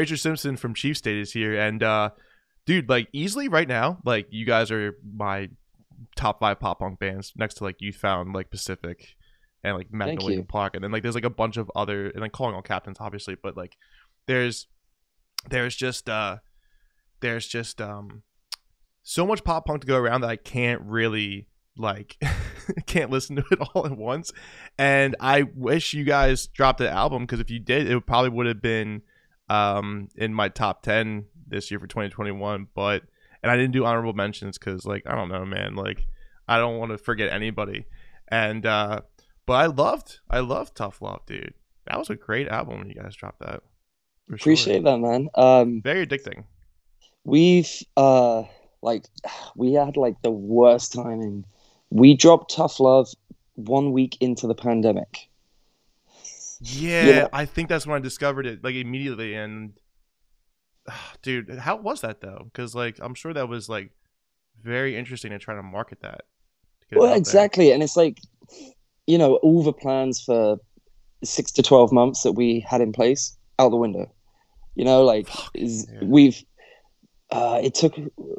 Fraser Simpson from Chief State is here, and uh, dude, like easily right now, like you guys are my top five pop punk bands next to like Youth Fountain, like Pacific, and like Magnolia you. Park, and then like there's like a bunch of other and like calling all captains, obviously, but like there's there's just uh there's just um so much pop punk to go around that I can't really like can't listen to it all at once and i wish you guys dropped an album because if you did it probably would have been um in my top 10 this year for 2021 but and i didn't do honorable mentions because like i don't know man like i don't want to forget anybody and uh but i loved i loved tough love dude that was a great album when you guys dropped that for sure. Appreciate that, man. Um, very addicting we've uh, like we had like the worst timing. We dropped Tough Love one week into the pandemic. Yeah, Yeah. I think that's when I discovered it like immediately and dude, how was that though? Cuz like I'm sure that was like very interesting to try to market that. to get it out Well, there. exactly, and it's like you know all the plans for six to twelve months that we had in place out the window. You know, like is, we've uh, it took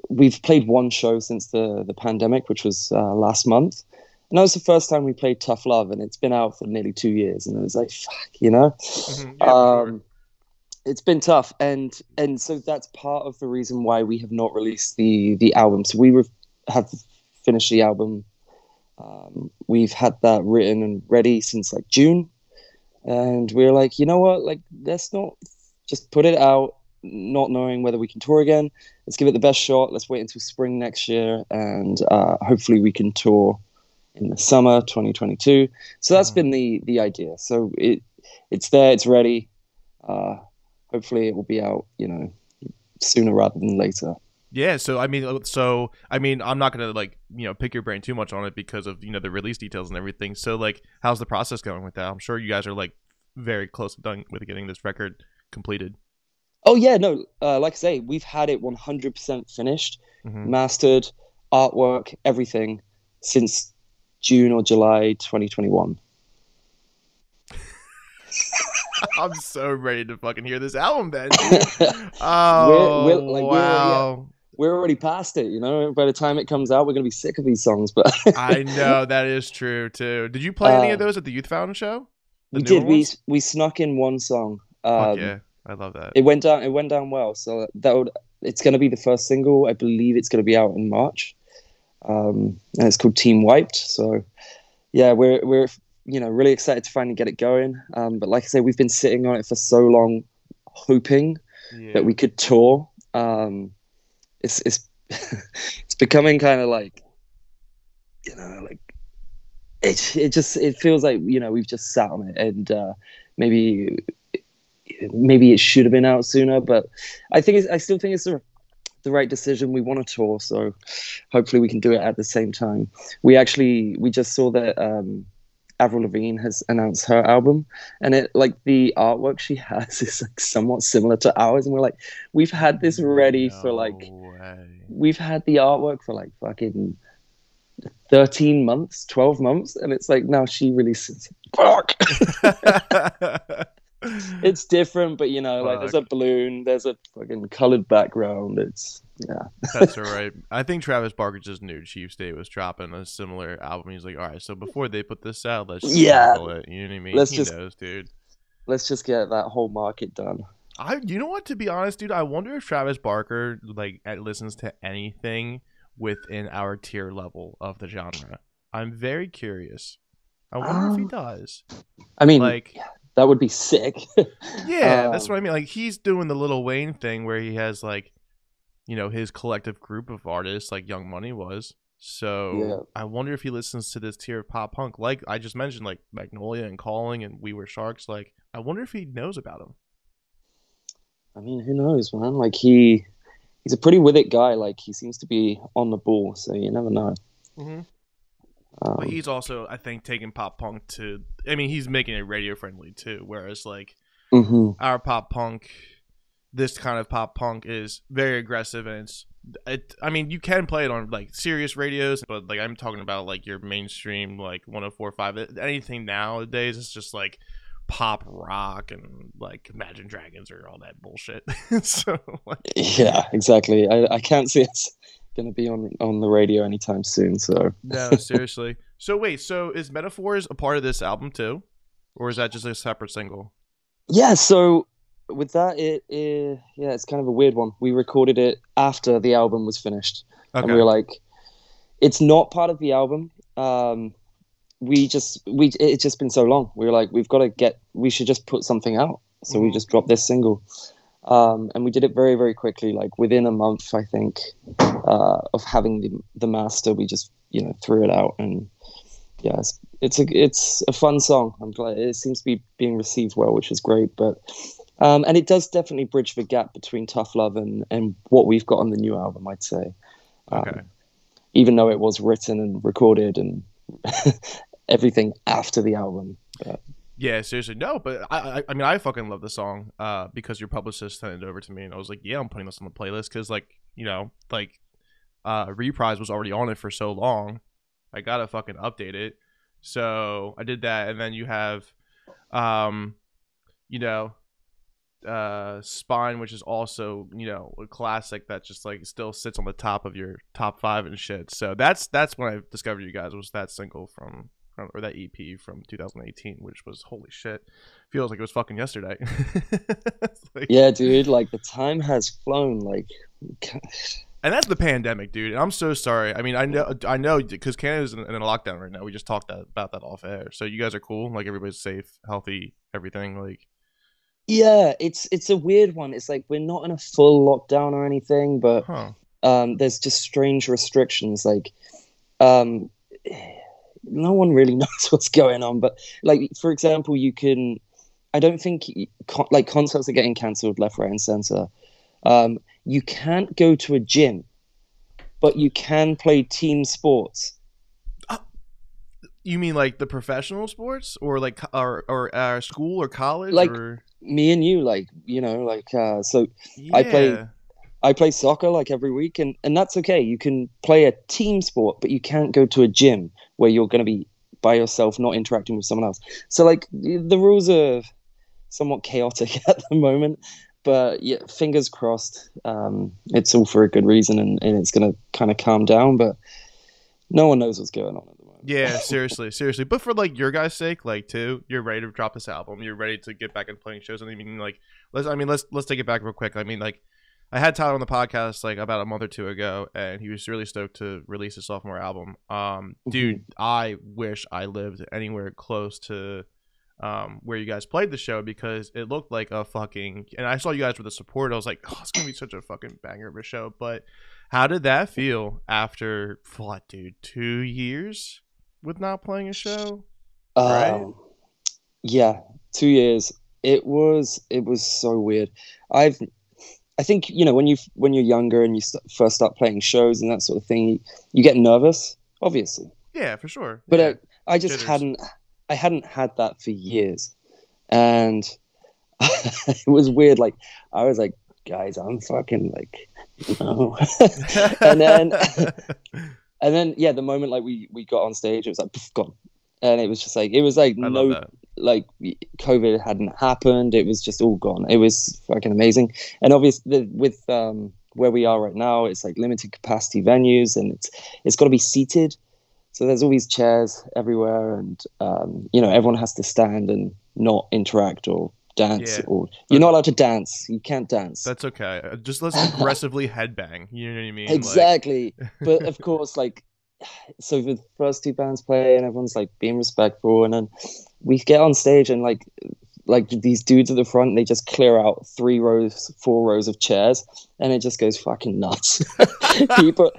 we've played one show since the the pandemic, which was uh, last month, and that was the first time we played Tough Love, and it's been out for nearly two years, and it was like fuck, you know. Mhm, yeah, um, it's been tough, and and so that's part of the reason why we have not released the the album. So we have finished the album. Um, we've had that written and ready since like June, and we're like, you know what, like let's not just put it out, not knowing whether we can tour again. Let's give it the best shot. Let's wait until spring next year, and uh, hopefully we can tour in the summer 2022. So that's Mhm. been the the idea. So it it's there, it's ready. Uh, hopefully it will be out, you know, sooner rather than later. Yeah, so I mean, so I mean, I'm not gonna like you know pick your brain too much on it because of you know the release details and everything. So like, how's the process going with that? I'm sure you guys are like very close done with getting this record completed. Oh yeah, no, uh, like I say, we've had it 100% finished, Mhm. mastered, artwork, everything since June or July 2021. I'm so ready to fucking hear this album, then. dude. Oh we're- like, we're- yeah. wow! We're already past it, you know. By the time it comes out, we're gonna be sick of these songs. But I know that is true too. Did you play any of Uh, those at the Youth Fountain show? The we did. We ones? we snuck in one song. Um, yeah, I love that. It went down. It went down well. So that would. It's going to be the first single. I believe it's going to be out in March, um, and it's called Team Wiped. So, yeah, we're we're you know really excited to finally get it going. Um, but like I say, we've been sitting on it for so long, hoping yeah. that we could tour. Um, it's it's it's becoming kind of like, you know, like it. It just it feels like you know we've just sat on it, and uh, maybe maybe it should have been out sooner. But I think it's, I still think it's the the right decision. We want to tour, so hopefully we can do it at the same time. We actually we just saw that um, Avril Lavigne has announced her album, and it like the artwork she has is like somewhat similar to ours, and we're like, we've had this ready for like way. we've had the artwork for like fucking 13 months 12 months and it's like now she releases fuck it's different but you know like there's a balloon there's a fucking colored background it's yeah That's all right. I think Travis Barker just knew Chief State was dropping a similar album. He's like, all right, so before they put this out, let's Yeah. it. You know what I mean? Let's he just- knows, dude. let's just get that whole market done I, you know what? To be honest, dude, I wonder if Travis Barker like listens to anything within our tier level of the genre. I'm very curious. I wonder if he Um, does. i mean Like, that would be sick yeah, that's um, what I mean. Like, he's doing the Lil Wayne thing where he has like, you know, his collective group of artists, like Young Money was. So Yeah. I wonder if he listens to this tier of pop punk, like I just mentioned, like Magnolia and Calling and We Were Sharks. Like, I wonder if he knows about them. i mean who knows man like he he's a pretty with it guy like he seems to be on the ball so you never know Mm-hmm. Um, But he's also, I think, taking pop punk to. I mean, he's making it radio friendly too. Whereas, like mhm. our pop punk, this kind of pop punk is very aggressive, and it's. It, I mean, you can play it on like Sirius radios, but like I'm talking about like your mainstream, like 104.5. Anything nowadays is just like pop rock and like Imagine Dragons or all that bullshit. so like, Yeah, exactly. I, I can't see us going to be on on the radio anytime soon. So no, seriously. So wait, so is Metaphors a part of this album too, or is that just a separate single? yeah, so with that, it, it yeah, it's kind of a weird one. We recorded it after the album was finished, Okay. and we were like, it's not part of the album. Um, we just we it's just been so long. We were like, we've got to get. We should just put something out. So we Mhm. just dropped this single, um, and we did it very very quickly. Like within a month, I think, uh, of having the the master, we just you know threw it out, and yeah, it's, it's a it's a fun song. I'm glad it seems to be being received well, which is great. But um, and it does definitely bridge the gap between Tough Love and and what we've got on the new album. I'd say. Um, okay. even though it was written and recorded and everything after the album. Yeah, seriously, no, but I, I, I mean, I fucking love the song, uh, because your publicist sent it over to me, and I was like, yeah, I'm putting this on the playlist, because like, you know, like, uh, Reprise was already on it for so long, I gotta fucking update it, so I did that, and then you have, um, you know, uh, Spine, which is also you know a classic that just like still sits on the top of your top five and shit. So that's that's when I discovered you guys was that single from from- or that EP from 2018, which was holy shit. Feels like it was fucking yesterday. Like- Yeah, dude, like the time has flown. Like, And that's the pandemic, dude. And I'm so sorry. I mean, I know, I know, because Canada's in, in a lockdown right now. We just talked that, about that off air. So you guys are cool. Like everybody's safe, healthy, everything. Like, yeah, it's it's a weird one. It's like we're not in a full lockdown or anything, but huh? um, there's just strange restrictions. Like, um, no one really knows what's going on. But like, for example, you can. I don't think like concerts are getting cancelled left, right, and center. Um, you can't go to a gym, but you can play team sports. You mean like the professional sports, or like co- or or uh, school or college, Like- or Me and you, like you know, like uh, so. I play- I play soccer like every week, and, and that's okay. You can play a team sport, but you can't go to a gym where you're going to be by yourself, not interacting with someone else. So, like, the rules are somewhat chaotic at the moment, but yeah, fingers crossed. Um, it's all for a good reason, and, and it's going to kind of calm down, but no one knows what's going on at the moment. Yeah, seriously, seriously. But for like your guys' sake, like too, you're ready to drop this album. You're ready to get back and playing shows. And I mean, like, let's. I mean, let's let's take it back real quick. I mean, like, I had Tyler on the podcast like about a month or two ago, and he was really stoked to release his sophomore album. Um, dude, I wish I lived anywhere close to um where you guys played the show because it looked like a fucking. And I saw you guys with the support. I was like, oh, it's gonna be such a fucking banger of a show. But how did that feel after what, dude? Two years with not playing a show? Right? Um, yeah, two years. It was it was so weird. I've I think you know when you when you're younger and you st- first start playing shows and that sort of thing, you, you get nervous, obviously. Yeah, for sure. But yeah. uh, I just Jitters. hadn't I hadn't had that for years, and it was weird. Like I was like, guys, I'm fucking like, no. and then and then yeah, the moment like we we got on stage, it was like poof, gone, and it was just like it was like I no love that. Like COVID hadn't happened. It was just all gone. It was fucking amazing. And obviously with um, where we are right now, it's like limited capacity venues, and it's it's got to be seated. So there's all these chairs everywhere, and um, you know everyone has to stand and not interact or dance. Yeah. Or you're not allowed to dance. You can't dance. That's okay. Uh, Just let's aggressively headbang. You know what I mean? Like- exactly. but of course, like, so the first two bands play, and everyone's like being respectful, and then we get on stage, and like, like these dudes at the front, they just clear out three rows, four rows of chairs, and it just goes fucking nuts. people,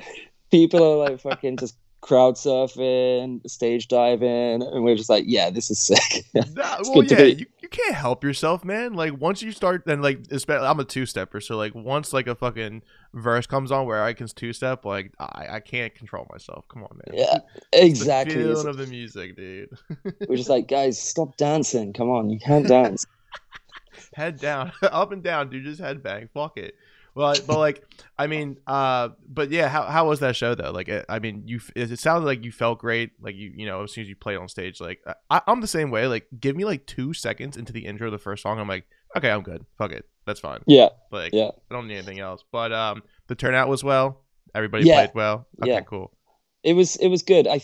people are like fucking just crowd surfing, stage diving, and we're just like, yeah, this is sick. It's well, yeah, you, you can't help yourself, man. Like once you start, then like, especially I'm a two stepper, so like once like a fucking verse comes on where I can two step, like I, I can't control myself. Come on, man. yeah, It's exactly. The feeling of the music, dude. we're just like, guys, stop dancing. Come on, you can't dance. head down, up and down, dude. Just head bang. Fuck it. Well, but like, I mean, uh, but yeah, how, how was that show though? Like, it, I mean, you it, sounded like you felt great. Like you, you know, as soon as you played on stage, like I, I'm the same way. Like, give me like two seconds into the intro of the first song, I'm like, okay, I'm good. Fuck it, that's fine. Yeah, Like, yeah. I don't need anything else. But um, the turnout was well. Everybody Yeah. played well. Okay, Yeah. cool. It was it was good. I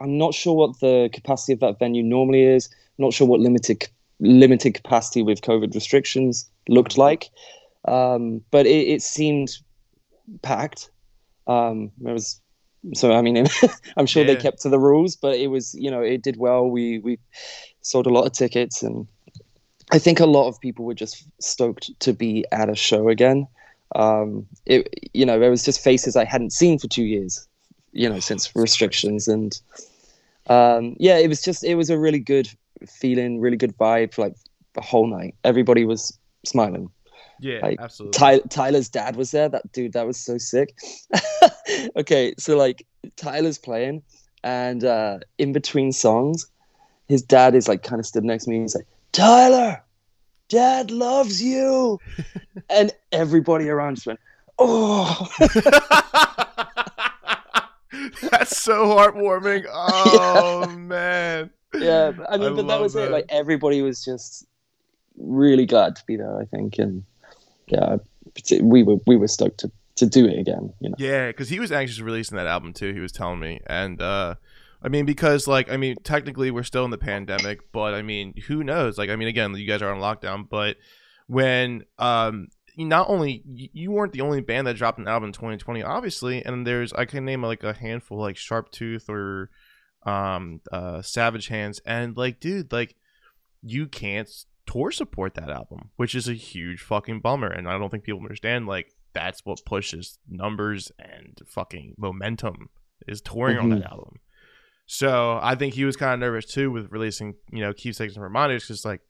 I'm not sure what the capacity of that venue normally is. Not sure what limited limited capacity with COVID restrictions looked like, um, but it, it seemed packed. Um, there was so I mean I'm sure they kept to the rules, but it was you know it did well. We we sold a lot of tickets, and I think a lot of people were just stoked to be at a show again. Um, it you know there was just faces I hadn't seen for two years you know since restrictions and um yeah it was just it was a really good feeling really good vibe like the whole night everybody was smiling Yeah, Like, absolutely. Ty- tyler's dad was there that dude that was so sick okay so like tyler's playing and uh in between songs his dad is like kind of stood next to me and he's like tyler dad loves you and everybody around just went oh That's so heartwarming. Oh man. yeah but- i mean I but that was that. it like everybody was just really glad to be there i think and yeah we were we were stoked to to do it again you know Yeah, because he was anxious releasing that album too. He was telling me, and uh, I mean, because like, I mean, technically we're still in the pandemic, but I mean, who knows? Like, I mean, again, you guys are on lockdown, but when um, not only you weren't the only band that dropped an album in 2020, obviously, and there's I can name like a handful, like Sharp Tooth or um, uh, Savage Hands, and like, dude, like, you can't tour support that album, which is a huge fucking bummer, and I don't think people understand like that's what pushes numbers and fucking momentum is touring on that mm-hmm. album. So I think he was kind of nervous too with releasing, you know, keepsakes and reminders because like,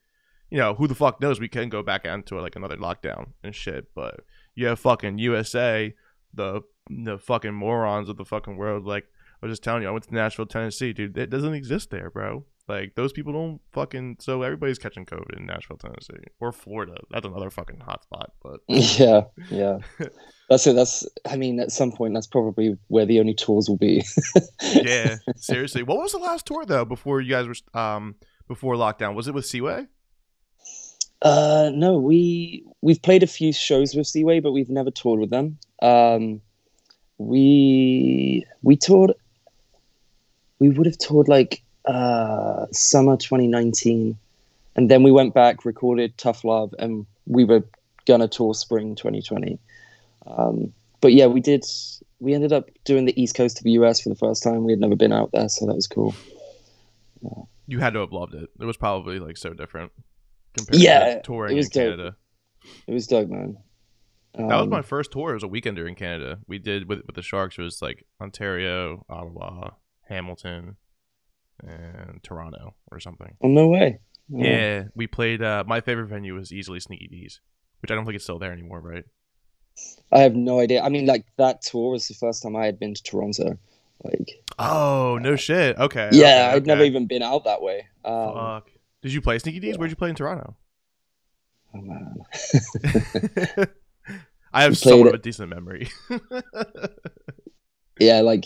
you know, who the fuck knows? We can go back into like another lockdown and shit. But you have fucking USA, the the fucking morons of the fucking world. Like I was just telling you, I went to Nashville, Tennessee, dude. It doesn't exist there, bro. Like those people don't fucking. So everybody's catching COVID in Nashville, Tennessee, or Florida. That's another fucking hot spot. But yeah yeah that's it that's i mean at some point that's probably where the only tours will be yeah, seriously. What was the last tour though before you guys were um before lockdown? Was it with Seaway? Uh, no, we we've played a few shows with Seaway, but we've never toured with them. Um, we we toured. We would have toured like uh, summer 2019, and then we went back, recorded Tough Love, and we were gonna tour spring 2020. Um, but yeah, we did. We ended up doing the East Coast of the US for the first time. We had never been out there, so that was cool. You had to have loved it. It was probably like so different compared Yeah, to touring it was in dope. Canada. It was dope, man. That was Um, my first tour. It was a weekender in Canada. We did with with the Sharks. It was like Ontario, Ottawa, Hamilton, and Toronto or something. Oh no way. Oh. Yeah, we played. Uh, my favorite venue was easily Sneaky Dee's, which I don't think it's still there anymore, right? I have no idea. I mean, like that tour was the first time I had been to Toronto. Like, Oh no shit. Okay. yeah, okay, I'd never even been out that way. Um, Fuck. Did you play Sneaky Dee's? yeah. Where'd you play in Toronto? oh man, I have somewhat of a decent memory. yeah, like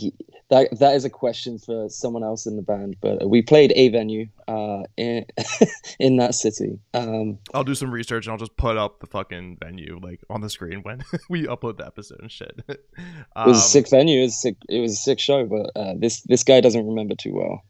that. That is a question for someone else in the band. But we played a venue uh, in in that city. Um, I'll do some research and I'll just put up the fucking venue like on the screen when we upload the episode and shit. it was a Um, sick venue. It was a sick. It was a sick show. But uh, this this guy doesn't remember too well.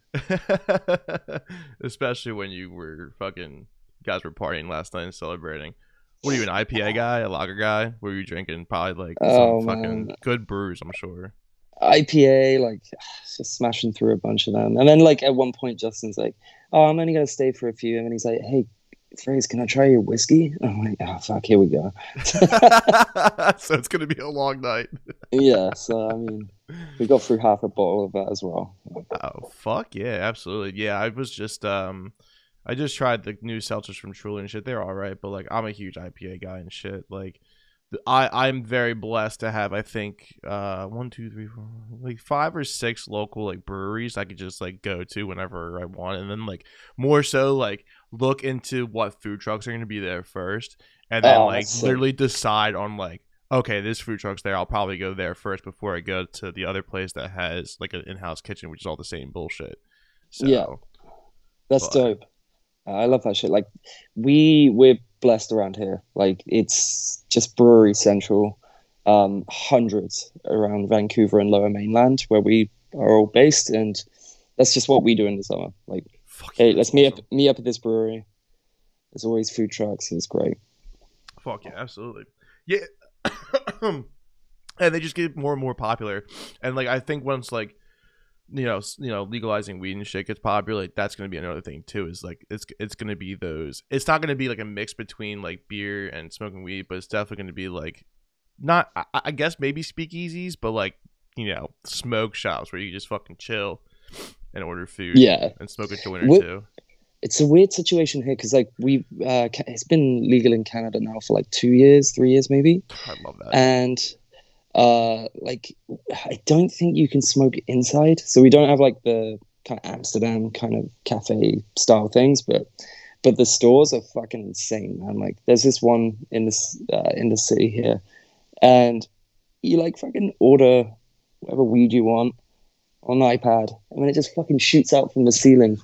Especially when you were fucking you guys were partying last night and celebrating. What are you, an IPA guy, a lager guy? Were you drinking probably like Oh, some fucking good brews? I'm sure. IPA, like just smashing through a bunch of them. And then like at one point Justin's like, Oh, I'm only gonna stay for a few and then he's like, Hey, Phrase, can I try your whiskey? I'm like, oh fuck, here we go. so it's gonna be a long night. yeah, so I mean we got through half a bottle of that as well. Oh fuck yeah, absolutely. Yeah, I was just um I just tried the new seltzers from Truly and shit. They're all right, but like I'm a huge IPA guy and shit. Like I I'm very blessed to have I think uh one two three four like five or six local like breweries I could just like go to whenever I want, and then like more so like look into what food trucks are gonna be there first, and then Oh, like literally decide on like okay, this food truck's there. I'll probably go there first before I go to the other place that has like an in-house kitchen, which is all the same bullshit. So, Yeah. That's But- dope. I love that shit. Like we we're blessed around here. Like it's just brewery central. Um, hundreds around Vancouver and Lower Mainland where we are all based, and that's just what we do in the summer. Like, fuck hey, let's that's meet up awesome. meet up at this brewery. There's always food trucks. It's great. Fuck yeah, absolutely. Yeah. and they just get more and more popular. And like I think once like you know, you know, legalizing weed and shit gets popular, like that's gonna be another thing too. Is like it's it's gonna be those. It's not gonna be like a mix between like beer and smoking weed, but it's definitely gonna be like not. I, I guess maybe speakeasies, but like you know, smoke shops where you just fucking chill and order food. Yeah, And smoke a joint or two. it's a weird situation here because like we uh, it's been legal in Canada now for like two years, three years maybe. I love that. and uh like i don't think you can smoke inside. So we don't have like the kind of amsterdam kind of cafe style things but but the stores are fucking insane man. Like there's this one in this uh, in the city here. And you like fucking order whatever weed you want on an ipad and then it just fucking shoots out from the ceiling.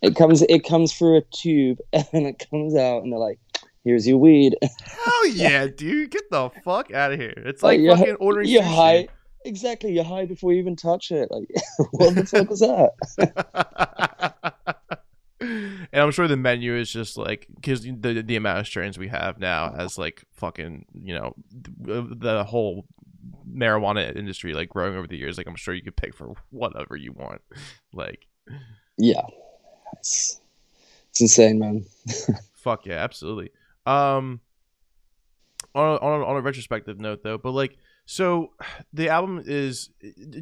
It comes it comes through a tube and it comes out and they're like here's your weed Hell yeah, dude! Get the fuck out of here. It's Like, like you're- fucking ordering you're sushi. high. Exactly, you're high before you even touch it. Like, what the fuck was that? and I'm sure the menu is just like because the the amount of strains we have now as like fucking you know the whole marijuana industry like growing over the years. Like I'm sure you could pick for whatever you want. Like Yeah, it's it's insane, man. fuck yeah, absolutely. Um, on a, on a, on a retrospective note though, but like so the album is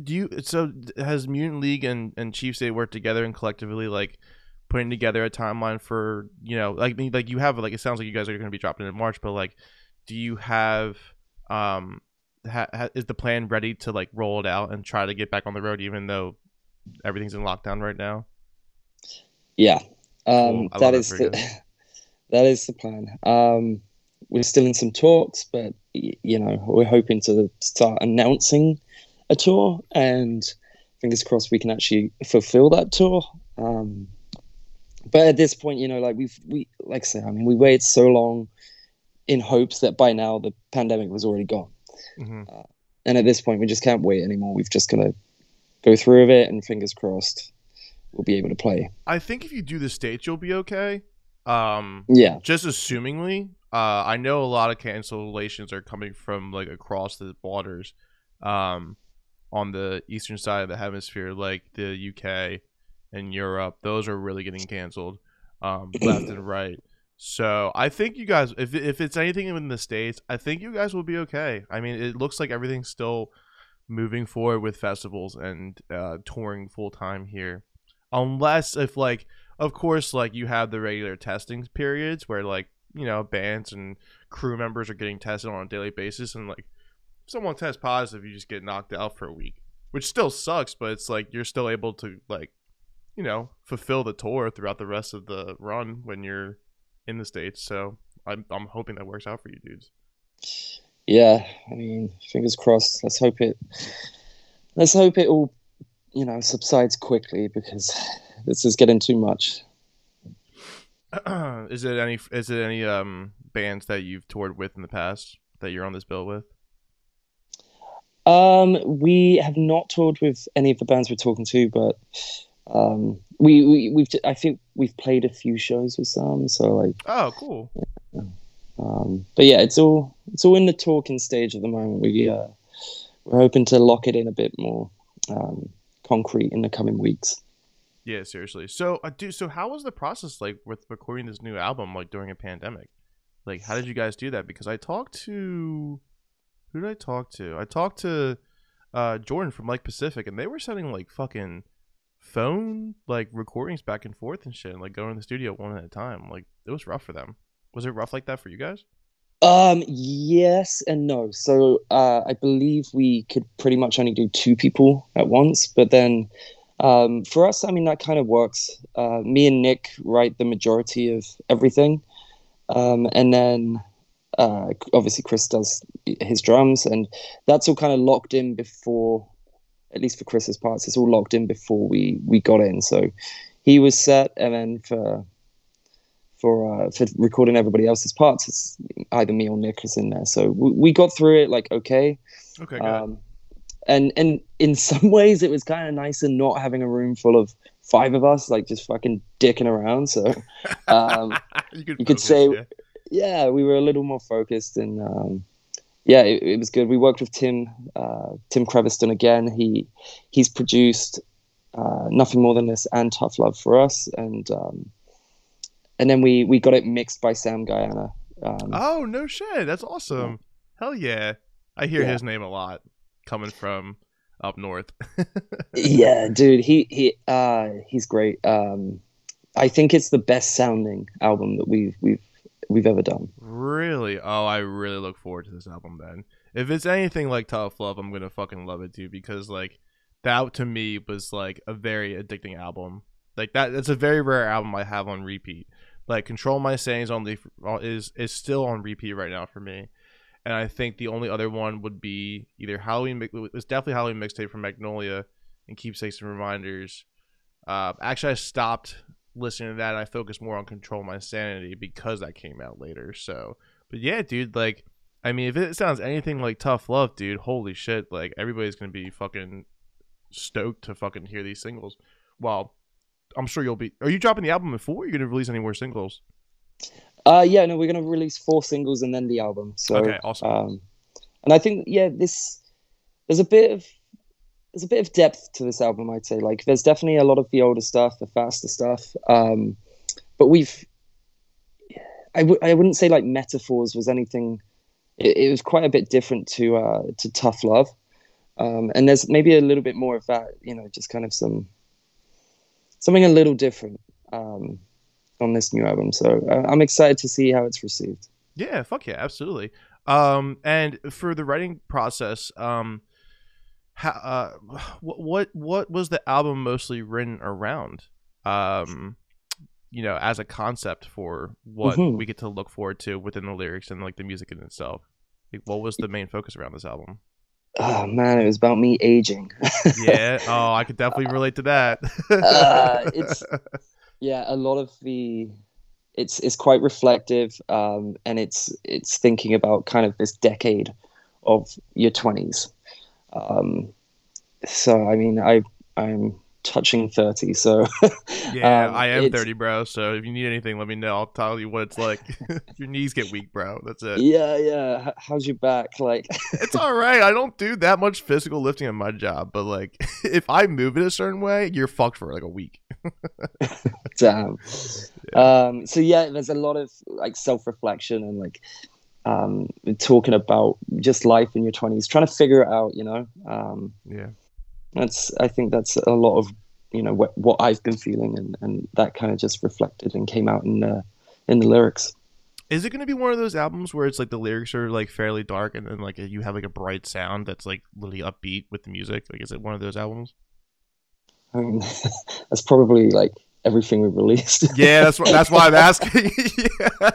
do you so has Mutant League and and Chief State worked together and collectively like putting together a timeline for you know like like you have like it sounds like you guys are going to be dropping in March, but like do you have um ha, ha, is the plan ready to like roll it out and try to get back on the road even though everything's in lockdown right now? Yeah, um, love that that is the. that is the plan. Um, we're still in some talks, but you know, we're hoping to start announcing a tour, and fingers crossed we can actually fulfill that tour. Um, but at this point, you know, like we've we like I said, I mean, we waited so long in hopes that by now the pandemic was already gone. hmm and at this point we just can't wait anymore we've just got to go through with it and fingers crossed we'll be able to play I think if you do the states, you'll be okay. Um, yeah. just assumingly uh i know a lot of cancellations are coming from like across the borders, um on the eastern side of the hemisphere like the uk and europe. Those are really getting canceled um left and right. So i think you guys if, if it's anything in the states i think you guys will be okay. I mean it looks like everything's still moving forward with festivals and uh touring full time here. Unless if like of course like you have the regular testing periods where like you know bands and crew members are getting tested on a daily basis and like if someone tests positive you just get knocked out for a week which still sucks but it's like you're still able to like you know fulfill the tour throughout the rest of the run when you're in the states so i'm, I'm hoping that works out for you dudes. Yeah i mean fingers crossed. Let's hope it let's hope it all you know subsides quickly because this is getting too much is it any is it any um bands that you've toured with in the past that you're on this bill with um we have not toured with any of the bands we're talking to but um we, we we've i think we've played a few shows with some so like oh cool Um, but yeah, it's all it's all in the talking stage at the moment. We uh, we're hoping to lock it in a bit more um, concrete in the coming weeks. Yeah, seriously. So, uh, dude, so how was the process like with recording this new album like during a pandemic? Like, how did you guys do that? Because I talked to who did I talk to? I talked to uh, Jordan from like Pacific, and they were sending like fucking phone like recordings back and forth and shit, and, like going to the studio one at a time. Like, it was rough for them. Was it rough like that for you guys? Um, yes and no. So uh, I believe we could pretty much only do two people at once, but then um, for us, I mean that kind of works. Uh, me and Nick write the majority of everything, um, and then uh, obviously Chris does his drums, and that's all kind of locked in before, at least for Chris's parts, it's all locked in before we we got in. So he was set, and then for for uh, for recording everybody else's parts, it's either me or Nick is in there. So we, we got through it like okay. Okay, good. Um, and and in some ways, it was kind of nicer not having a room full of five of us, like just fucking dicking around. So um, you could, you could say- yeah. yeah, we were a little more focused, and um, yeah, it, it was good. We worked with Tim uh, Tim Creviston again. He he's produced uh, nothing more than this and Tough Love for us, and um, and then we we got it mixed by Sam Guaiana. Um, Oh no shit, that's awesome. Hell yeah. I hear Yeah. his name a lot coming from up north. yeah, dude, he he uh, he's great. Um, I think it's the best sounding album that we've we've we've ever done. Really? Oh, I really look forward to this album then. If it's anything like Tough Love, I'm gonna fucking love it too because like that to me was like a very addicting album. Like that, that's a very rare album I have on repeat. Like Control My Sanity on the is is still on repeat right now for me, and I think the only other one would be either Halloween. Mi- It definitely Halloween mixtape from Magnolia and Keepsakes and Reminders. Uh, actually, I stopped listening to that. I focused more on Control My Sanity because that came out later. So, but yeah, dude, like, I mean, if it sounds anything like Tough Love, dude, holy shit, like everybody's gonna be fucking stoked to fucking hear these singles. Well, I'm sure you'll be. Are you dropping the album before? you're gonna release any more singles? Uh, yeah, no, we're gonna release four singles and then the album. So, Okay, awesome. Um, and I think yeah, this there's a bit of there's a bit of depth to this album. I'd say like there's definitely a lot of the older stuff, the faster stuff. Um, but we've I w- I wouldn't say like metaphors was anything. It, it was quite a bit different to uh, to tough love. Um, and there's maybe a little bit more of that, you know, just kind of some something a little different um, on this new album. So uh, I'm excited to see how it's received. Yeah, fuck yeah, absolutely. Um, and for the writing process, um, how, uh, what what what was the album mostly written around? Um, you know, as a concept for what Mhm. we get to look forward to within the lyrics and like the music in itself. Like, what was the main focus around this album? Oh man, it was about me aging. Yeah. oh, I could definitely relate to that. Uh, it's- yeah, a lot of the it's it's quite reflective, um, and it's it's thinking about kind of this decade of your twenties. Um, so I mean, I I'm touching thirty, so yeah, um, I am it's- 30, bro. So if you need anything, let me know. I'll tell you what it's like. Your knees get weak, bro. That's it. yeah, yeah. H- How's your back? Like, It's all right. I don't do that much physical lifting in my job, but like if I move it a certain way, you're fucked for like a week. damn. Um, so yeah, there's a lot of like self-reflection and like um, talking about just life in your twenties, trying to figure it out. You know, um, Yeah. That's I think that's a lot of you know what, what I've been feeling, and, and that kind of just reflected and came out in the in the lyrics. Is it going to be one of those albums where it's like the lyrics are like fairly dark and then like you have like a bright sound that's like literally upbeat with the music? Like, is it one of those albums? I mean, that's probably like everything we've released. Yeah, that's that's why I'm asking. yeah.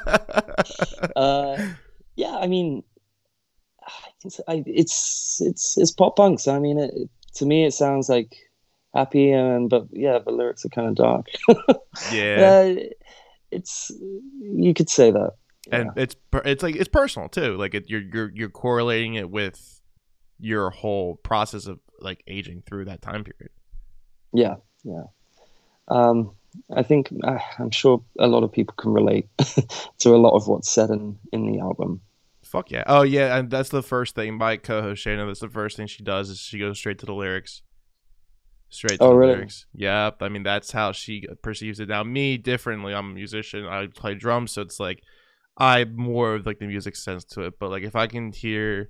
uh, yeah, I mean, I I, it's it's it's pop punk. So I mean, it- to me, it sounds like happy, and but yeah, the lyrics are kind of dark. yeah. Uh, it's you could say that. and it's it's like it's personal too. Like it, you're you're you're correlating it with your whole process of like aging through that time period. Yeah, yeah. Um, I think uh, I'm sure a lot of people can relate to a lot of what's said in in the album. Fuck yeah. Oh yeah, and that's the first thing. My co-host Shana, that's the first thing she does is she goes straight to the lyrics. Straight to Oh, the really? lyrics. Yep. I mean that's how she perceives it. Now me differently. I'm a musician. I play drums, so it's like I more of like the music sense to it. But like if I can hear,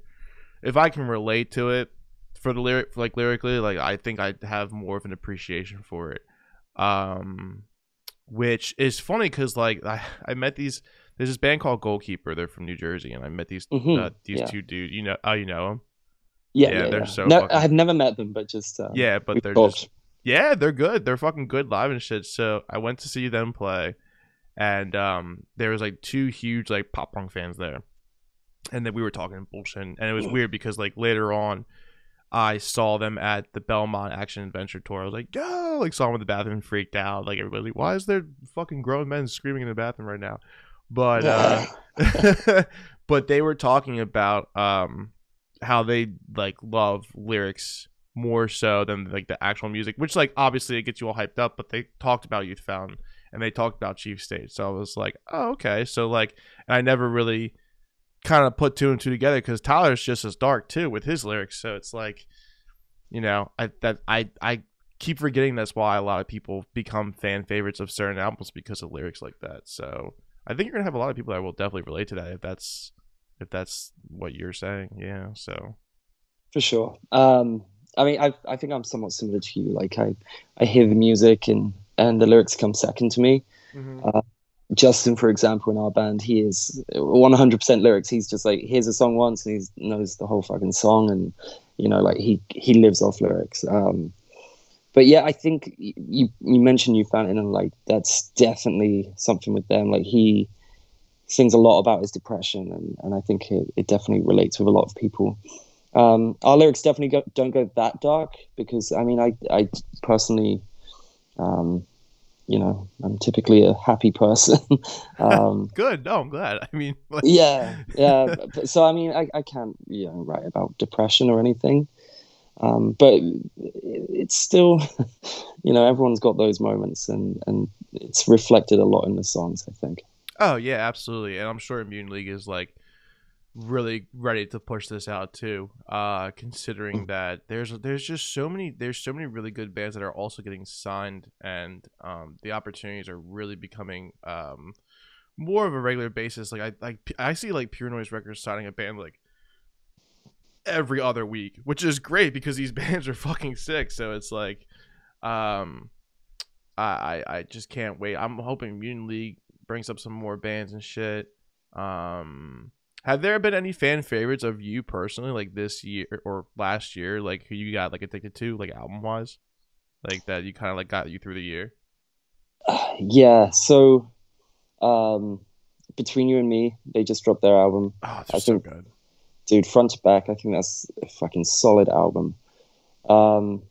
if I can relate to it for the lyric, like lyrically, like I think I have more of an appreciation for it. Um, which is funny because like I I met these. There's this band called Goalkeeper. They're from New Jersey, and I met these Mhm, uh, these yeah. two dudes. You know, oh, you know them. Yeah, Yeah, yeah, they're so No, fucking- I've never met them, but just uh, Yeah, but they're talked. just yeah, they're good. They're fucking good live and shit. So I went to see them play, and um, there was like two huge like pop punk fans there, and then we were talking bullshit, and it was weird because like later on, I saw them at the Belmont Action Adventure Tour. I was like, yo, like saw them in the bathroom, freaked out. Like everybody, like, why is there fucking grown men screaming in the bathroom right now? But uh, but they were talking about um how they like love lyrics more so than like the actual music, which like obviously it gets you all hyped up. But they talked about Youth Fountain and they talked about Chief State, so I was like, oh okay. So like, and I never really kind of put two and two together because Tyler's just as dark too with his lyrics. So it's like, you know, I that I I keep forgetting that's why a lot of people become fan favorites of certain albums because of lyrics like that. So I think you're gonna have a lot of people that will definitely relate to that if that's if that's what you're saying. Yeah. So for sure. Um, I mean, I I think I'm somewhat similar to you. Like I I hear the music and and the lyrics come second to me. Mm-hmm. Uh, Justin, for example, in our band, he is 100% lyrics. He's just like, hears a song once and he knows the whole fucking song, and you know, like he he lives off lyrics. Um, but yeah, I think you you mentioned Fountain, and like that's definitely something with them. Like he sings a lot about his depression, and and I think it, it definitely relates with a lot of people. Um, our lyrics definitely go, don't go that dark because I mean, I I personally. Um, you know, I'm typically a happy person. um, Good. No, I'm glad. I mean, like... yeah, yeah. so I mean, I, I can't you know write about depression or anything, um, but it's still, you know, everyone's got those moments, and and it's reflected a lot in the songs. I think. Oh yeah, absolutely, and I'm sure Mutant League is like really ready to push this out too. Uh, considering mm. that there's there's just so many there's so many really good bands that are also getting signed, and um, the opportunities are really becoming um, more of a regular basis. Like I like I see like Pure Noise Records signing a band like every other week, which is great because these bands are fucking sick. So it's like, um, I I, I just can't wait. I'm hoping Mutant League brings up some more bands and shit. Um, have there been any fan favorites of you personally, like this year or last year, like who you got like addicted to, like album wise, like that you kind of like got you through the year? yeah. So, um, between you and me, they just dropped their album. Oh, I so think, good, dude. Front to back, I think that's a fucking solid album. Um,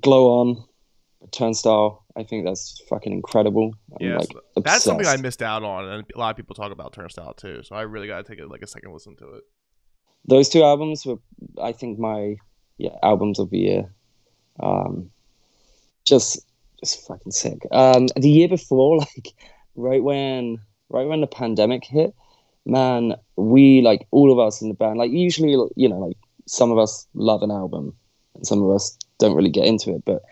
Glow on, Turnstile. I think that's fucking incredible. yeah, like, that's something I missed out on, and a lot of people talk about Turnstile too. So I really got to take it like a second listen to it. Those two albums were, I think, my yeah albums of the year. Um, just just fucking sick. Um, the year before, like right when right when the pandemic hit, man, we like all of us in the band, like usually, you know, like some of us love an album and some of us don't really get into it, but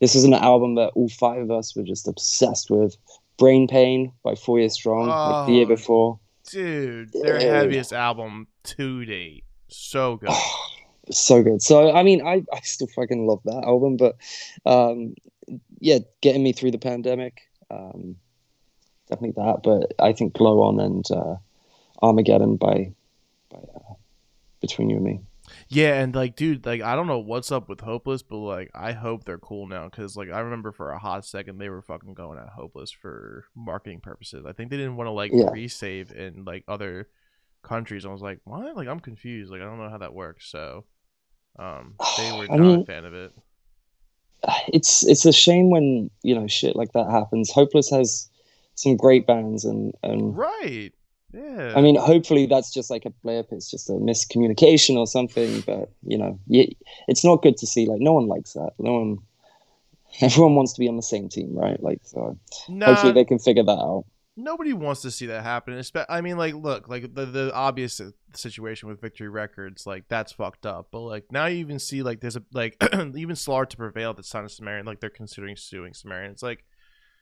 this is an album that all five of us were just obsessed with. Brain Pain by Four Years Strong, oh, like the year oh, before. Dude, their dude. heaviest album to date. So good. so good. So I mean, I, I still fucking love that album, but um, yeah, getting me through the pandemic, um, definitely that. But I think Glow On and uh, Armageddon by by uh, Between You and Me. Yeah, and like, dude, like, I don't know what's up with Hopeless, but like, I hope they're cool now because, like, I remember for a hot second they were fucking going at Hopeless for marketing purposes. I think they didn't want to like yeah. resave in like other countries. I was like, what? Like, I'm confused. Like, I don't know how that works. So, um, they were not mean, a fan of it. It's it's a shame when you know shit like that happens. Hopeless has some great bands and and right yeah. I mean, hopefully that's just like a blip. It's just a miscommunication or something. But you know, it's not good to see. Like, no one likes that. No one. Everyone wants to be on the same team, right? Like, so nah, hopefully they can figure that out. Nobody wants to see that happen. I mean, like, look, like the the obvious situation with Victory Records, like that's fucked up. But like now you even see like there's a like even Slaughter to Prevail that's signed Sumerian, like they're considering suing Sumerian. It's like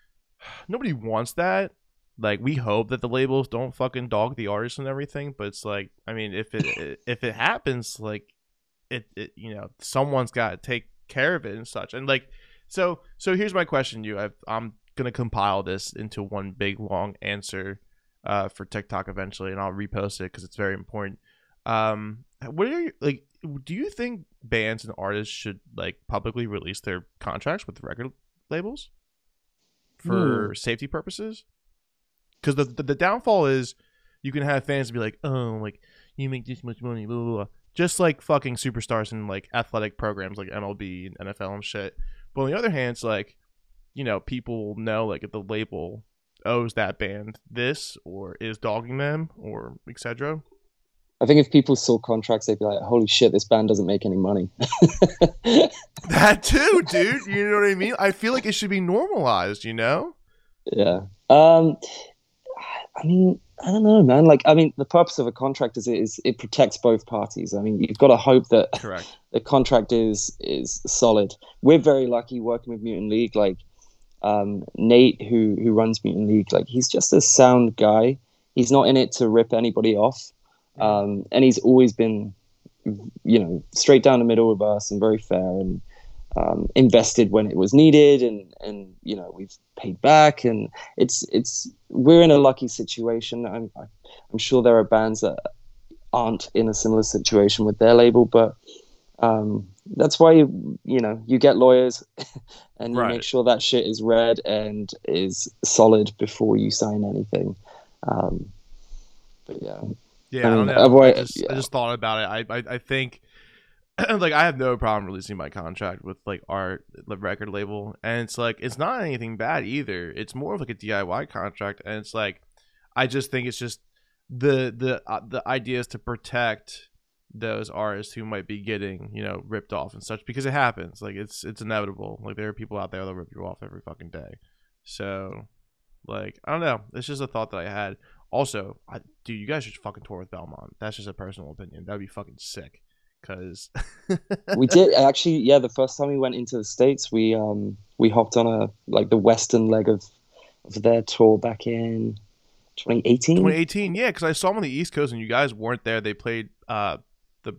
nobody wants that like we hope that the labels don't fucking dog the artists and everything but it's like i mean if it if it happens like it, it you know someone's got to take care of it and such. And like so so here's my question to you. I i'm gonna compile this into one big long answer uh for tiktok eventually and i'll repost it because it's very important. Um what are you like do you think bands and artists should like publicly release their contracts with record labels for mm. safety purposes because the, the, the downfall is you can have fans be like, oh, like you make this much money, blah blah blah. Just like fucking superstars in like athletic programs like MLB and NFL and shit. But on the other hand, it's like, you know, people know like if the label owes that band this or is dogging them or etc. I think if people saw contracts, they'd be like, "Holy shit, this band doesn't make any money." that too, dude. You know what I mean? I feel like it should be normalized. You know? Yeah. Um, I mean, I don't know, man. Like, I mean, the purpose of a contract is it, is it protects both parties. I mean, you've got to hope that Correct. the contract is is solid. We're very lucky working with Mutant League. Like, um, Nate, who who runs Mutant League, like he's just a sound guy. He's not in it to rip anybody off, um, and he's always been, you know, straight down the middle with us and very fair and um, invested when it was needed, and and you know we've paid back, and it's it's we're in a lucky situation. I'm I'm sure there are bands that aren't in a similar situation with their label, but um, that's why you you know you get lawyers and you Right. make sure that shit is read and is solid before you sign anything. Um, but yeah, Yeah, I I, mean, don't know. I otherwise- just, I just thought about it. I, I, I think, like, I have no problem releasing my contract with like our record label, and it's like it's not anything bad either. It's more of like a DIY contract, and it's like, I just think it's just the the uh, the idea is to protect those artists who might be getting you know ripped off and such because it happens. Like it's it's inevitable. Like there are people out there that rip you off every fucking day. So, like, I don't know. It's just a thought that I had. Also, I, dude, you guys should fucking tour with Belmont. That's just a personal opinion. That'd be fucking sick. Cause we did actually. Yeah, the first time we went into the states, we um we hopped on a like the western leg of of their tour back in 2018. 2018, yeah, because I saw them on the East Coast and you guys weren't there. They played uh the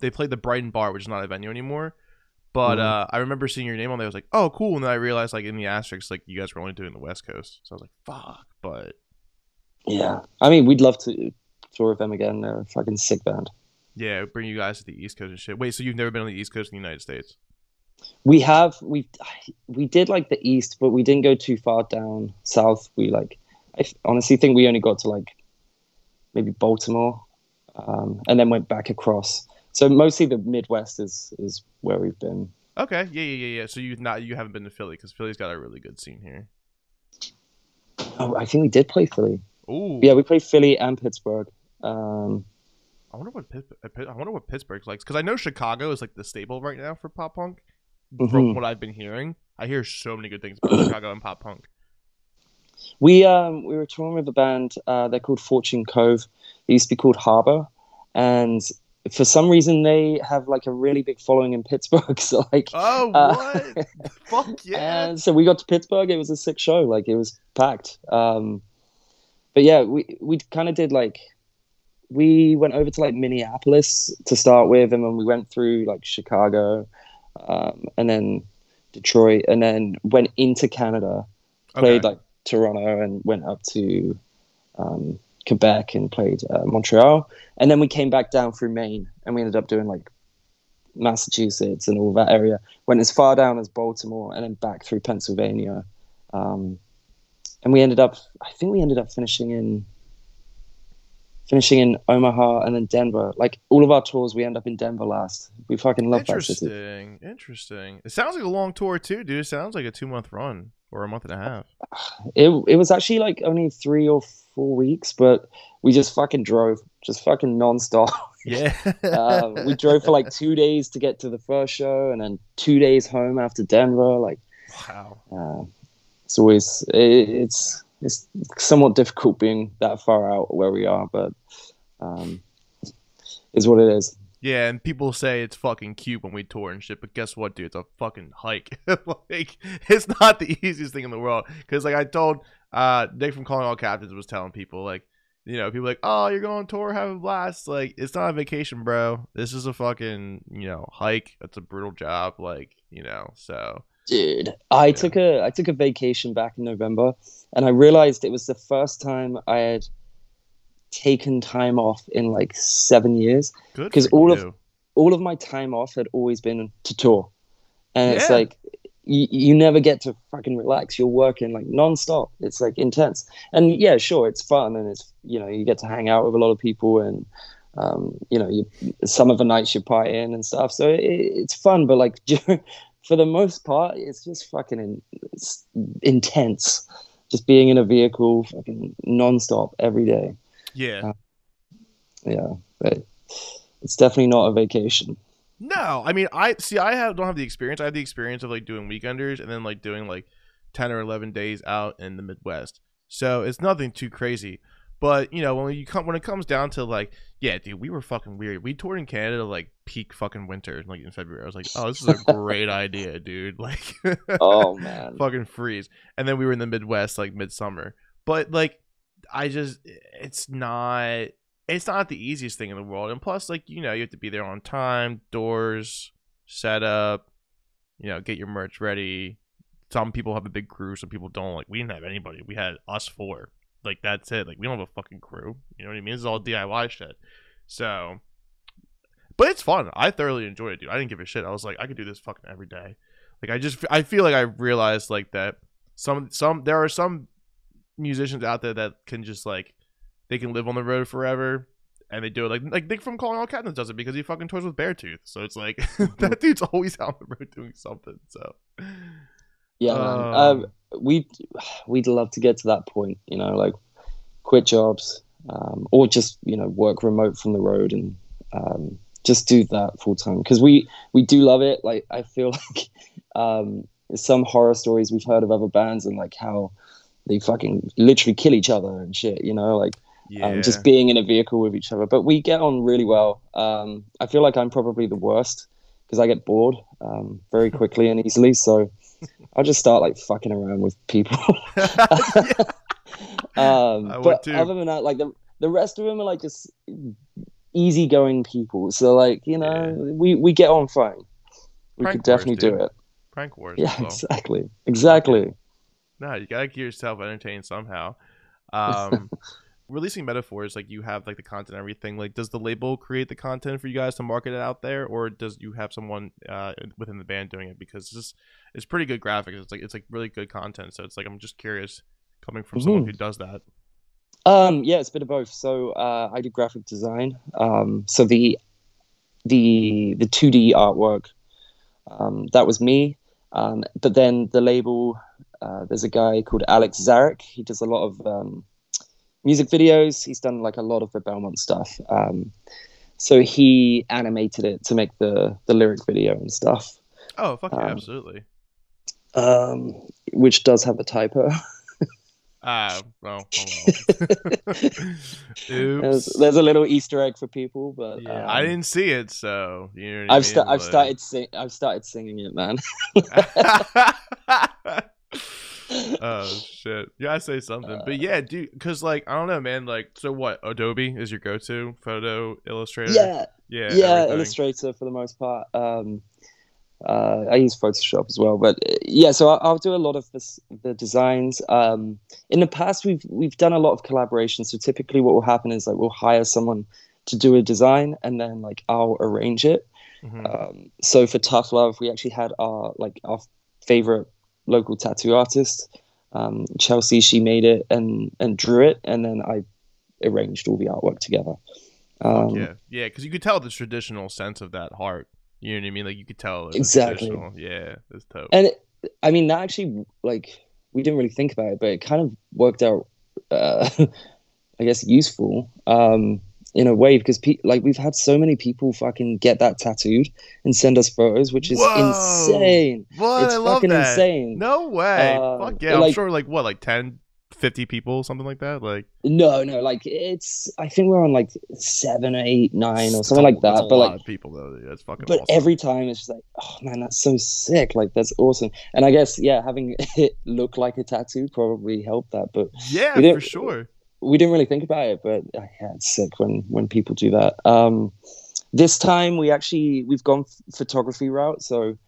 they played the Brighton Bar, which is not a venue anymore. But Mhm. uh, I remember seeing your name on there. I was like, oh, cool. And then I realized, like in the asterisk, like you guys were only doing the West Coast. So I was like, fuck. But Yeah, I mean, we'd love to tour with them again. They're a fucking sick band. Yeah, bring you guys to the East Coast and shit. Wait, so you've never been on the East Coast in the United States? We have we we did like the east, but we didn't go too far down south. We like I honestly think we only got to like maybe Baltimore, um, and then went back across. So mostly the Midwest is is where we've been. Okay, yeah, yeah, yeah, yeah. So you've not you haven't been to Philly because Philly's got a really good scene here. Oh, I think we did play Philly. Ooh, Yeah, we played Philly and Pittsburgh. Um, I wonder what Pit- uh, I wonder what Pittsburgh's like because I know Chicago is like the staple right now for pop punk. From Mhm. what I've been hearing, I hear so many good things about Chicago and pop punk. we um we were touring with a band. Uh, they're called Fortune Cove. They used to be called Harbor, and for some reason they have like a really big following in Pittsburgh. So like, Oh, Uh, what? Fuck yeah! and so we got to Pittsburgh. It was a sick show. Like it was packed. Um, but yeah, we we kind of did like we went over to like Minneapolis to start with, and then we went through like Chicago, um, and then Detroit, and then went into Canada. Played Okay. like Toronto and went up to um, Quebec and played uh, Montreal, and then we came back down through Maine, and we ended up doing like Massachusetts and all that area. Went as far down as Baltimore, and then back through Pennsylvania. Um, and we ended up, I think we ended up finishing in finishing in Omaha and then Denver. Like all of our tours, we end up in Denver last. We fucking love that city. Interesting. Interesting. It sounds like a long tour too, dude. It sounds like a two month run or a month and a half. It it was actually like only three or four weeks, but we just fucking drove, just fucking nonstop. Yeah. uh, we drove for like two days to get to the first show, and then two days home after Denver. Like wow. uh, it's always it, it's it's somewhat difficult being that far out where we are, but um, is what it is. Yeah, and people say it's fucking cute when we tour and shit, but guess what, dude? It's a fucking hike. like, it's not the easiest thing in the world. Because, like, I told uh, Nick from Calling All Captains was telling people, like, you know, people like, oh, you're going on tour, have a blast. Like, it's not a vacation, bro. This is a fucking, you know, hike. It's a brutal job. Like, you know, so. Dude, I Yeah. took a I took a vacation back in November, and I realized it was the first time I had taken time off in like seven years. because all of- all of my time off had always been to tour and it's like you, you never get to fucking relax. You're working like nonstop. It's like intense. And yeah, sure, it's fun and it's you know you get to hang out with a lot of people and um, you know you some of the nights you party in and stuff. So it, it's fun, but like for the most part, it's just fucking in, it's intense. Just being in a vehicle, fucking nonstop every day. Yeah. Uh, yeah, but it's definitely not a vacation. No, I mean, I see. I have don't have the experience. I have the experience of like doing weekenders and then like doing like ten or eleven days out in the Midwest. So it's nothing too crazy. But you know, when you come when it comes down to like, yeah, dude, we were fucking weird. We toured in Canada like peak fucking winter, like in February. I was like, oh, this is a great idea, dude. Like, oh man, fucking freeze. And then we were in the Midwest like midsummer. But like, I just, it's not it's not the easiest thing in the world. And plus, like, you know, you have to be there on time, doors, set up, you know, get your merch ready. Some people have a big crew, some people don't. Like, we didn't have anybody. We had us four. Like, that's it. Like, we don't have a fucking crew. You know what I mean? This is all DIY shit. So, but it's fun. I thoroughly enjoyed it, dude. I didn't give a shit. I was like, I could do this fucking every day. Like, I just, I feel like I realized, like, that some, some, there are some musicians out there that can just, like, they can live on the road forever and they do it like like Nick from Calling All Captains does it because he fucking toys with Beartooth. So it's like that dude's always out on the road doing something. So yeah, um, um, we we'd love to get to that point, you know, like quit jobs um, or just you know work remote from the road and um, just do that full time because we we do love it. Like I feel like um, some horror stories we've heard of other bands and like how they fucking literally kill each other and shit, you know, like yeah. um, just being in a vehicle with each other. But we get on really well. Um, I feel like I'm probably the worst because I get bored um, very quickly and easily. So I'll just start like fucking around with people. um, but other than that, like the the rest of them are like just easygoing people. So like you know, yeah. we we get on fine. We Prank could definitely wars, do it. Prank wars. Yeah, well. exactly, exactly. No, you gotta keep yourself entertained somehow. Um, releasing metaphors like you have like the content everything like does the label create the content for you guys to market it out there or does you have someone uh, within the band doing it? Because this it's pretty good graphics. It's like it's like really good content. So it's like i'm just curious coming from mm-hmm. someone who does that. Um yeah it's a bit of both. So uh, i do graphic design. Um so the the the 2d artwork um that was me. Um but then the label uh, there's a guy called alex zarek. He does a lot of um music videos. He's done like a lot of the Belmont stuff. Um, so he animated it to make the the lyric video and stuff. Oh, fuck yeah, um, absolutely. Um, which does have a typo. Ah, uh, well, oh well. there's, there's, a little Easter egg for people, but yeah, um, I didn't see it, so you know I've, sta- I've started sing- I've started singing it, man oh shit! Yeah, I say something, but yeah, dude, because like I don't know, man. Like, so what? Adobe is your go-to photo illustrator? Yeah, yeah, yeah. Everything. Illustrator for the most part. Um, uh, I use Photoshop as well, but uh, yeah. So I'll, I'll do a lot of this, the designs. Um, in the past, we've we've done a lot of collaborations. So typically, what will happen is like we'll hire someone to do a design, and then like I'll arrange it. Mm-hmm. Um, so for Tough Love, we actually had our like our favorite local tattoo artist. Um, Chelsea, she made it and and drew it, and then I arranged all the artwork together. Um, yeah, yeah, because you could tell the traditional sense of that heart. You know what I mean? Like you could tell exactly. Yeah, it's tough. And it, I mean, that actually, like, we didn't really think about it, but it kind of worked out. Uh, I guess useful. Um, in a way because pe- like we've had so many people fucking get that tattooed and send us photos, which is Whoa. insane. What? It's I fucking that. insane. No way. Uh, Fuck yeah. Like, I'm sure like what, like 10, 50 people, something like that? Like No, no, like it's I think we're on like seven, eight, nine or something like that. but like people though. That's fucking But awesome. every time it's just like, oh man, that's so sick. Like that's awesome. And I guess yeah, having it look like a tattoo probably helped that. But yeah, for sure we didn't really think about it, but uh, yeah, it's sick when when people do that. Um, this time we actually we've gone photography route, so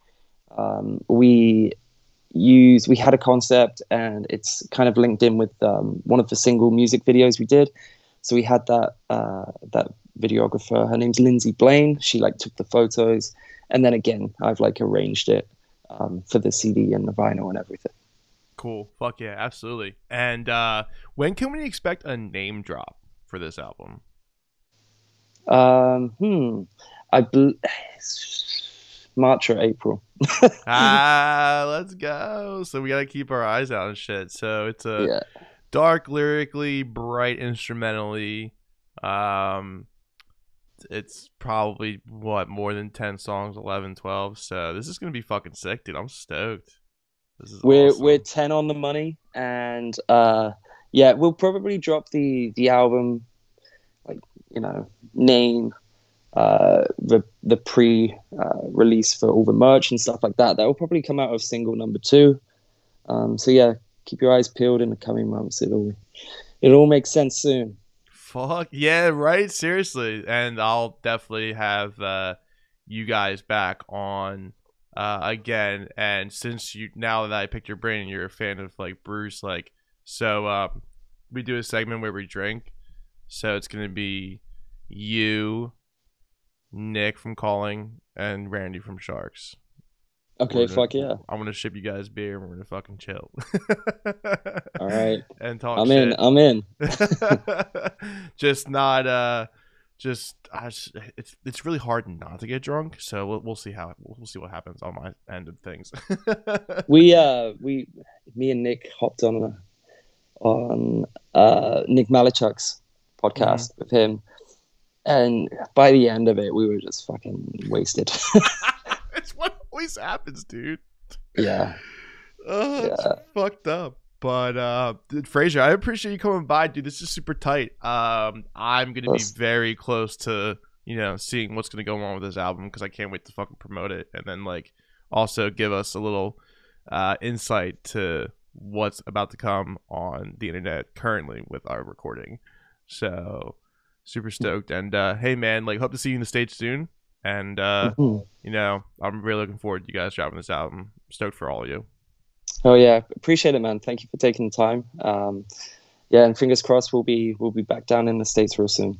um, we use we had a concept and it's kind of linked in with um, one of the single music videos we did. So we had that uh, that videographer. Her name's Lindsay Blaine. She like took the photos, and then again I've like arranged it um, for the CD and the vinyl and everything. Cool. Fuck yeah, absolutely. And uh, when can we expect a name drop for this album? Um, hmm. I bl- March or April. ah, let's go. So we gotta keep our eyes out and shit. So it's a yeah. dark lyrically, bright instrumentally. Um, it's probably what more than 10 songs 11 12 so this is gonna be fucking sick dude i'm stoked we're awesome. we're 10 on the money and uh yeah we'll probably drop the the album like you know name uh the the pre uh, release for all the merch and stuff like that. That will probably come out of single number two. Um so yeah keep your eyes peeled in the coming months. It'll it'll all make sense soon. Fuck yeah, right. Seriously, and I'll definitely have uh, you guys back on uh, again. And since you now that I picked your brain, you're a fan of like brews, like so um, we do a segment where we drink. So it's gonna be you, Nick from Calling, and Randy from Sharks. okay gonna- fuck yeah I'm gonna ship you guys beer, and we're gonna fucking chill. all right and talk. i'm shit. in i'm in just not uh just I just, it's it's really hard not to get drunk so we'll, we'll see how we'll, see what happens on my end of things. We uh we me and nick hopped on a, on uh nick malichuk's podcast with him and by the end of it we were just fucking wasted. It's what always happens dude. Yeah. Oh, it's Yeah. fucked up but uh Fraser, I appreciate you coming by, dude. This is super tight. Um, I'm gonna be very close to you know seeing what's gonna go on with this album because I can't wait to fucking promote it and then like also give us a little uh insight to what's about to come on the internet currently with our recording. So super stoked and uh hey man, like hope to see you in the stage soon. And uh, Mhm. you know, I'm really looking forward to you guys dropping this album. Stoked for all of you. Oh yeah. Appreciate it man. Thank you for taking the time. Um yeah and fingers crossed we'll be we'll be back down in the states real soon